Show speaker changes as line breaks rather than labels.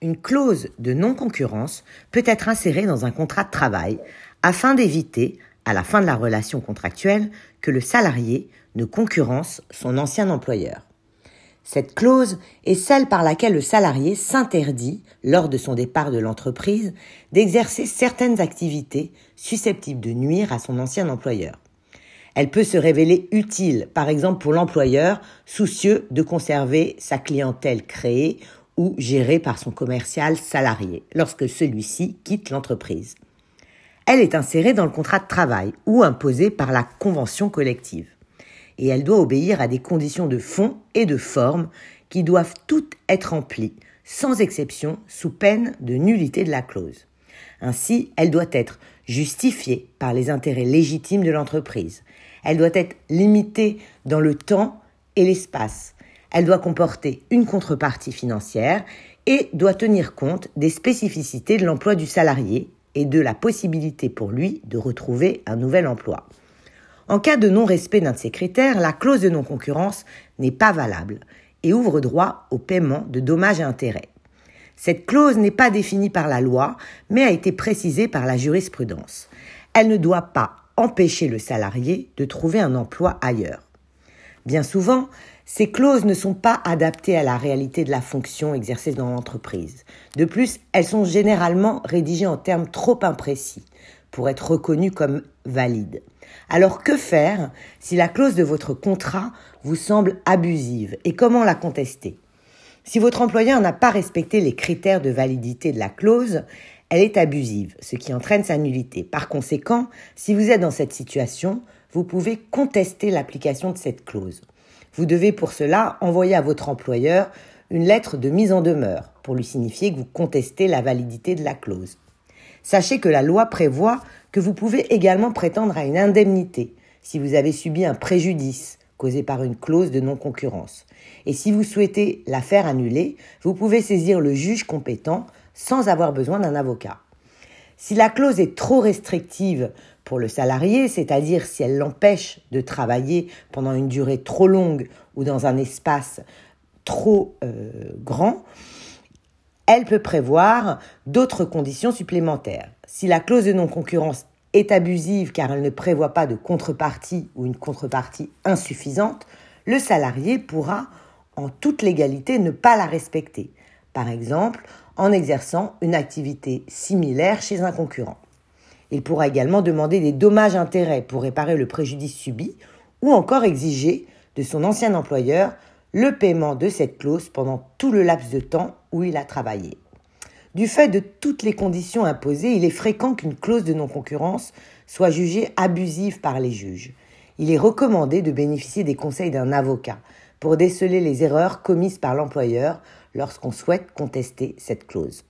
Une clause de non-concurrence peut être insérée dans un contrat de travail afin d'éviter, à la fin de la relation contractuelle, que le salarié ne concurrence son ancien employeur. Cette clause est celle par laquelle le salarié s'interdit, lors de son départ de l'entreprise, d'exercer certaines activités susceptibles de nuire à son ancien employeur. Elle peut se révéler utile, par exemple pour l'employeur soucieux de conserver sa clientèle créée ou gérée par son commercial salarié lorsque celui-ci quitte l'entreprise. Elle est insérée dans le contrat de travail ou imposée par la convention collective. Et elle doit obéir à des conditions de fond et de forme qui doivent toutes être remplies, sans exception, sous peine de nullité de la clause. Ainsi, elle doit être justifiée par les intérêts légitimes de l'entreprise. Elle doit être limitée dans le temps et l'espace. Elle doit comporter une contrepartie financière et doit tenir compte des spécificités de l'emploi du salarié et de la possibilité pour lui de retrouver un nouvel emploi. En cas de non-respect d'un de ces critères, la clause de non-concurrence n'est pas valable et ouvre droit au paiement de dommages et intérêts. Cette clause n'est pas définie par la loi, mais a été précisée par la jurisprudence. Elle ne doit pas empêcher le salarié de trouver un emploi ailleurs. Bien souvent, ces clauses ne sont pas adaptées à la réalité de la fonction exercée dans l'entreprise. De plus, elles sont généralement rédigées en termes trop imprécis pour être reconnues comme valides. Alors que faire si la clause de votre contrat vous semble abusive et comment la contester? Si votre employeur n'a pas respecté les critères de validité de la clause, elle est abusive, ce qui entraîne sa nullité. Par conséquent, si vous êtes dans cette situation, vous pouvez contester l'application de cette clause. Vous devez pour cela envoyer à votre employeur une lettre de mise en demeure pour lui signifier que vous contestez la validité de la clause. Sachez que la loi prévoit que vous pouvez également prétendre à une indemnité si vous avez subi un préjudice causé par une clause de non-concurrence. Et si vous souhaitez la faire annuler, vous pouvez saisir le juge compétent sans avoir besoin d'un avocat. Si la clause est trop restrictive pour le salarié, c'est-à-dire si elle l'empêche de travailler pendant une durée trop longue ou dans un espace trop euh, grand, elle peut prévoir d'autres conditions supplémentaires. Si la clause de non-concurrence est abusive car elle ne prévoit pas de contrepartie ou une contrepartie insuffisante, le salarié pourra en toute légalité ne pas la respecter. Par exemple, en exerçant une activité similaire chez un concurrent. Il pourra également demander des dommages-intérêts pour réparer le préjudice subi ou encore exiger de son ancien employeur le paiement de cette clause pendant tout le laps de temps où il a travaillé. Du fait de toutes les conditions imposées, il est fréquent qu'une clause de non-concurrence soit jugée abusive par les juges. Il est recommandé de bénéficier des conseils d'un avocat pour déceler les erreurs commises par l'employeur lorsqu'on souhaite contester cette clause.